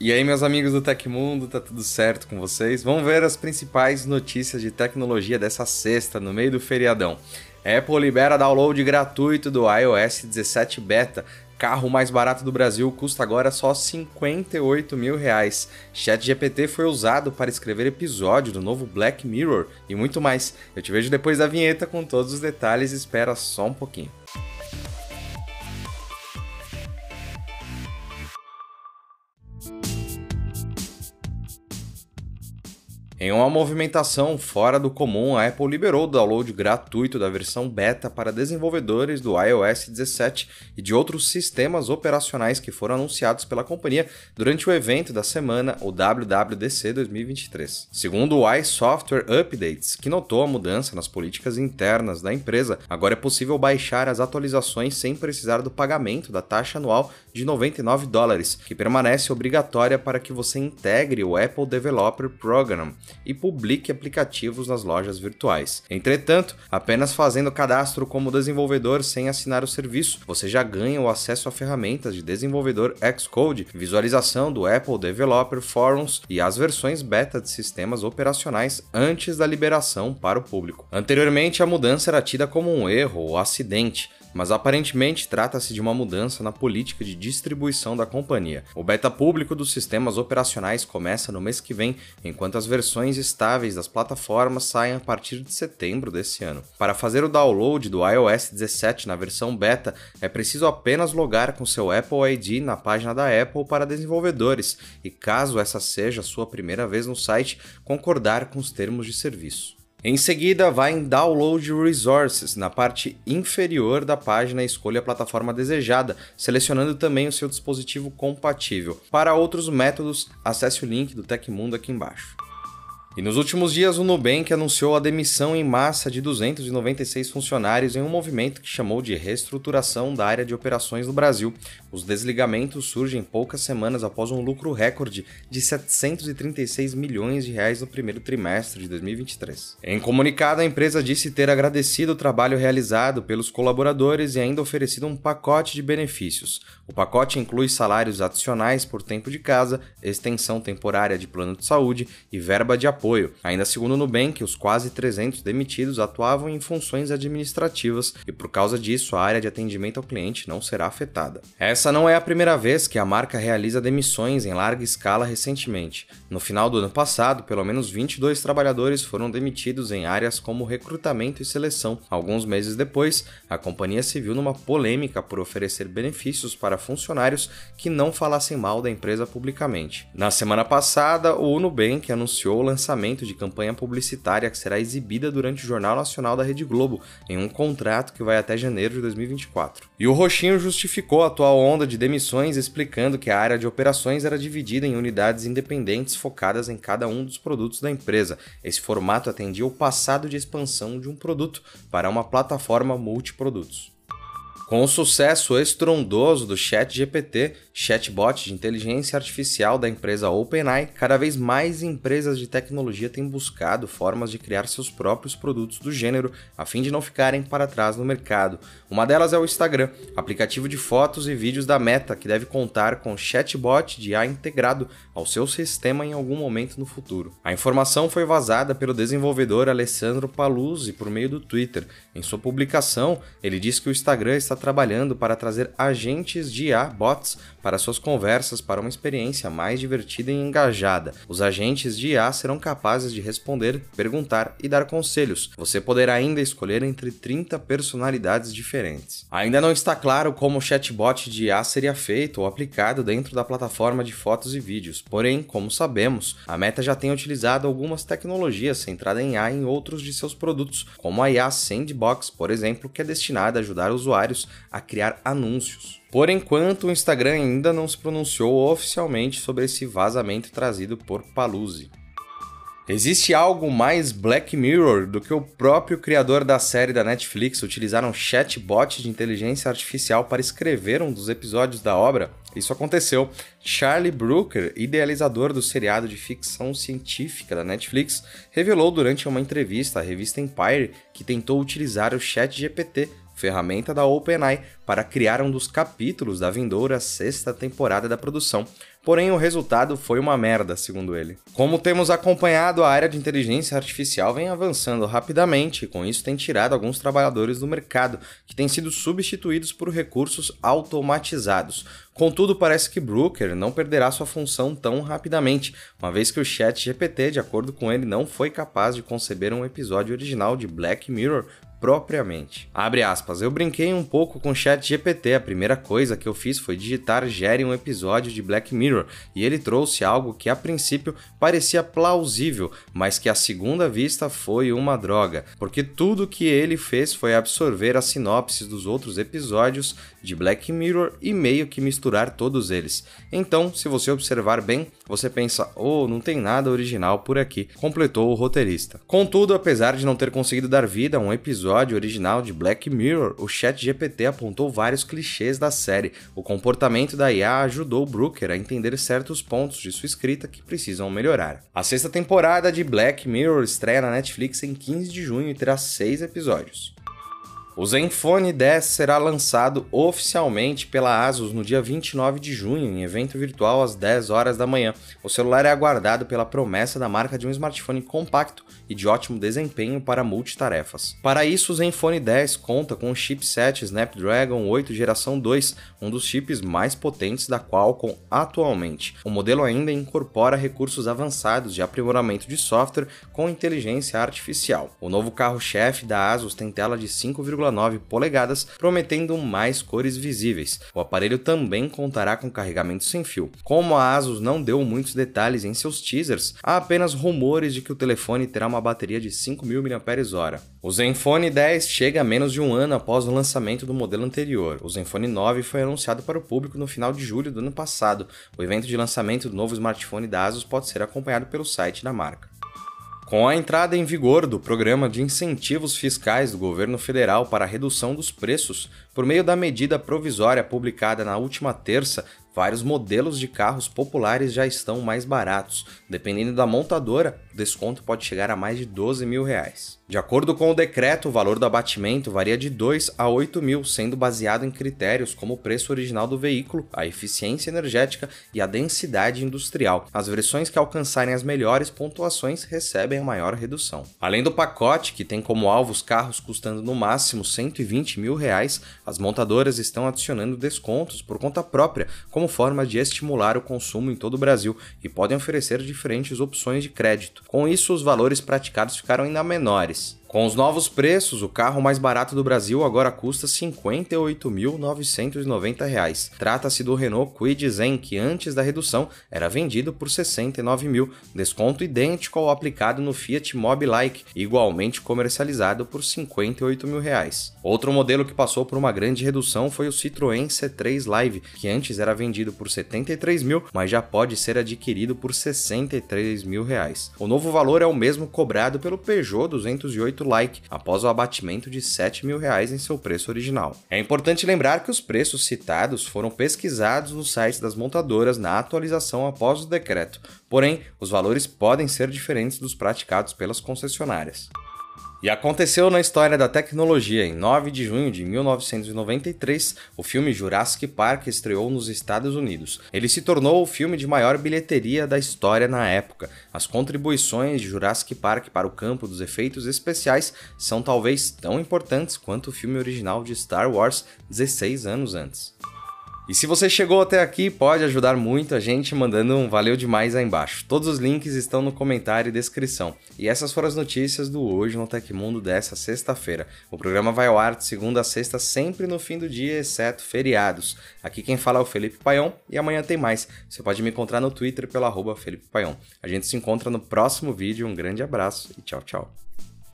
E aí, meus amigos do Tecmundo, tá tudo certo com vocês? Vamos ver as principais notícias de tecnologia dessa sexta, no meio do feriadão. Apple libera download gratuito do iOS 17 Beta. Carro mais barato do Brasil custa agora só 58 mil reais. ChatGPT foi usado para escrever episódio do novo Black Mirror e muito mais. Eu te vejo depois da vinheta com todos os detalhes. Espera só um pouquinho. Em uma movimentação fora do comum, a Apple liberou o download gratuito da versão beta para desenvolvedores do iOS 17 e de outros sistemas operacionais que foram anunciados pela companhia durante o evento da semana, o WWDC 2023. Segundo o iSoftware Updates, que notou a mudança nas políticas internas da empresa, agora é possível baixar as atualizações sem precisar do pagamento da taxa anual de 99 dólares, que permanece obrigatória para que você integre o Apple Developer Program e publique aplicativos nas lojas virtuais. Entretanto, apenas fazendo cadastro como desenvolvedor sem assinar o serviço, você já ganha o acesso a ferramentas de desenvolvedor Xcode, visualização do Apple Developer Forums e as versões beta de sistemas operacionais antes da liberação para o público. Anteriormente, a mudança era tida como um erro ou acidente, mas aparentemente trata-se de uma mudança na política de distribuição da companhia. O beta público dos sistemas operacionais começa no mês que vem, enquanto as versões estáveis das plataformas saem a partir de setembro desse ano. Para fazer o download do iOS 17 na versão beta, é preciso apenas logar com seu Apple ID na página da Apple para desenvolvedores e, caso essa seja a sua primeira vez no site, concordar com os termos de serviço. Em seguida, vá em Download Resources, na parte inferior da página escolha a plataforma desejada, selecionando também o seu dispositivo compatível. Para outros métodos, acesse o link do Tecmundo aqui embaixo. E nos últimos dias, o Nubank anunciou a demissão em massa de 296 funcionários em um movimento que chamou de reestruturação da área de operações no Brasil. Os desligamentos surgem poucas semanas após um lucro recorde de 736 milhões de reais no primeiro trimestre de 2023. Em comunicado, a empresa disse ter agradecido o trabalho realizado pelos colaboradores e ainda oferecido um pacote de benefícios. O pacote inclui salários adicionais por tempo de casa, extensão temporária de plano de saúde e verba de apoio. Ainda segundo o Nubank, os quase 300 demitidos atuavam em funções administrativas e por causa disso a área de atendimento ao cliente não será afetada. Não é a primeira vez que a marca realiza demissões em larga escala recentemente. No final do ano passado, pelo menos 22 trabalhadores foram demitidos em áreas como recrutamento e seleção. Alguns meses depois, a companhia se viu numa polêmica por oferecer benefícios para funcionários que não falassem mal da empresa publicamente. Na semana passada, o Nubank anunciou o lançamento de campanha publicitária que será exibida durante o Jornal Nacional da Rede Globo, em um contrato que vai até janeiro de 2024. E o Roxinho justificou a atual onda de demissões, explicando que a área de operações era dividida em unidades independentes focadas em cada um dos produtos da empresa. Esse formato atendia o passado de expansão de um produto para uma plataforma multiprodutos. Com o sucesso estrondoso do ChatGPT, chatbot de inteligência artificial da empresa OpenAI, cada vez mais empresas de tecnologia têm buscado formas de criar seus próprios produtos do gênero, a fim de não ficarem para trás no mercado. Uma delas é o Instagram, aplicativo de fotos e vídeos da Meta, que deve contar com chatbot de IA integrado ao seu sistema em algum momento no futuro. A informação foi vazada pelo desenvolvedor Alessandro Paluzzi por meio do Twitter. Em sua publicação, ele diz que o Instagram está trabalhando para trazer agentes de IA, bots, para suas conversas para uma experiência mais divertida e engajada. Os agentes de IA serão capazes de responder, perguntar e dar conselhos. Você poderá ainda escolher entre 30 personalidades diferentes. Ainda não está claro como o chatbot de IA seria feito ou aplicado dentro da plataforma de fotos e vídeos. Porém, como sabemos, a Meta já tem utilizado algumas tecnologias centradas em IA em outros de seus produtos, como a IA Sandbox, por exemplo, que é destinada a ajudar usuários a criar anúncios. Por enquanto, o Instagram ainda não se pronunciou oficialmente sobre esse vazamento trazido por Paluzzi. Existe algo mais Black Mirror do que o próprio criador da série da Netflix utilizar um chatbot de inteligência artificial para escrever um dos episódios da obra? Isso aconteceu. Charlie Brooker, idealizador do seriado de ficção científica da Netflix, revelou durante uma entrevista à revista Empire que tentou utilizar o chat GPT ferramenta da OpenAI, para criar um dos capítulos da vindoura sexta temporada da produção. Porém, o resultado foi uma merda, segundo ele. Como temos acompanhado, a área de inteligência artificial vem avançando rapidamente e com isso tem tirado alguns trabalhadores do mercado, que têm sido substituídos por recursos automatizados. Contudo, parece que Brooker não perderá sua função tão rapidamente, uma vez que o Chat GPT, de acordo com ele, não foi capaz de conceber um episódio original de Black Mirror propriamente. Abre aspas, eu brinquei um pouco com o chat GPT, a primeira coisa que eu fiz foi digitar gere um episódio de Black Mirror, e ele trouxe algo que a princípio parecia plausível, mas que à segunda vista foi uma droga, porque tudo que ele fez foi absorver as sinopses dos outros episódios de Black Mirror e meio que misturar todos eles. Então, se você observar bem, você pensa, oh, não tem nada original por aqui, completou o roteirista. Contudo, apesar de não ter conseguido dar vida a um episódio episódio original de Black Mirror, o ChatGPT apontou vários clichês da série. O comportamento da IA ajudou Brooker a entender certos pontos de sua escrita que precisam melhorar. A sexta temporada de Black Mirror estreia na Netflix em 15 de junho e terá seis episódios. O Zenfone 10 será lançado oficialmente pela Asus no dia 29 de junho, em evento virtual às 10 horas da manhã. O celular é aguardado pela promessa da marca de um smartphone compacto e de ótimo desempenho para multitarefas. Para isso, o Zenfone 10 conta com o chipset Snapdragon 8 geração 2, um dos chips mais potentes da Qualcomm atualmente. O modelo ainda incorpora recursos avançados de aprimoramento de software com inteligência artificial. O novo carro-chefe da Asus tem tela de 5,9 1,9 polegadas, prometendo mais cores visíveis. O aparelho também contará com carregamento sem fio. Como a Asus não deu muitos detalhes em seus teasers, há apenas rumores de que o telefone terá uma bateria de 5.000 mAh. O Zenfone 10 chega a menos de um ano após o lançamento do modelo anterior. O Zenfone 9 foi anunciado para o público no final de julho do ano passado. O evento de lançamento do novo smartphone da Asus pode ser acompanhado pelo site da marca. Com a entrada em vigor do Programa de Incentivos Fiscais do Governo Federal para a redução dos preços, por meio da medida provisória publicada na última terça, vários modelos de carros populares já estão mais baratos. Dependendo da montadora, desconto pode chegar a mais de 12 mil reais. De acordo com o decreto, o valor do abatimento varia de 2 a 8 mil, sendo baseado em critérios como o preço original do veículo, a eficiência energética e a densidade industrial. As versões que alcançarem as melhores pontuações recebem a maior redução. Além do pacote, que tem como alvo os carros custando no máximo 120 mil reais, as montadoras estão adicionando descontos por conta própria, como forma de estimular o consumo em todo o Brasil, e podem oferecer diferentes opções de crédito. Com isso, os valores praticados ficaram ainda menores com os novos preços, o carro mais barato do Brasil agora custa R$ 58.990. Trata-se do Renault Kwid Zen, que antes da redução era vendido por R$ 69 mil, desconto idêntico ao aplicado no Fiat Mobi Like, igualmente comercializado por 58 mil reais. Outro modelo que passou por uma grande redução foi o Citroën C3 Live, que antes era vendido por R$ 73 mil, mas já pode ser adquirido por 63 mil reais. O novo valor é o mesmo cobrado pelo Peugeot 208 like após o abatimento de 7 mil reais em seu preço original. É importante lembrar que os preços citados foram pesquisados nos sites das montadoras na atualização após o decreto, porém, os valores podem ser diferentes dos praticados pelas concessionárias. E aconteceu na história da tecnologia. Em 9 de junho de 1993, o filme Jurassic Park estreou nos Estados Unidos. Ele se tornou o filme de maior bilheteria da história na época. As contribuições de Jurassic Park para o campo dos efeitos especiais são talvez tão importantes quanto o filme original de Star Wars 16 anos antes. E se você chegou até aqui, pode ajudar muito a gente mandando um valeu demais aí embaixo. Todos os links estão no comentário e descrição. E essas foram as notícias do Hoje no Tecmundo dessa sexta-feira. O programa vai ao ar de segunda a sexta, sempre no fim do dia, exceto feriados. Aqui quem fala é o Felipe Paion e amanhã tem mais. Você pode me encontrar no Twitter pelo arroba Felipe Paion. A gente se encontra no próximo vídeo. Um grande abraço e tchau, tchau.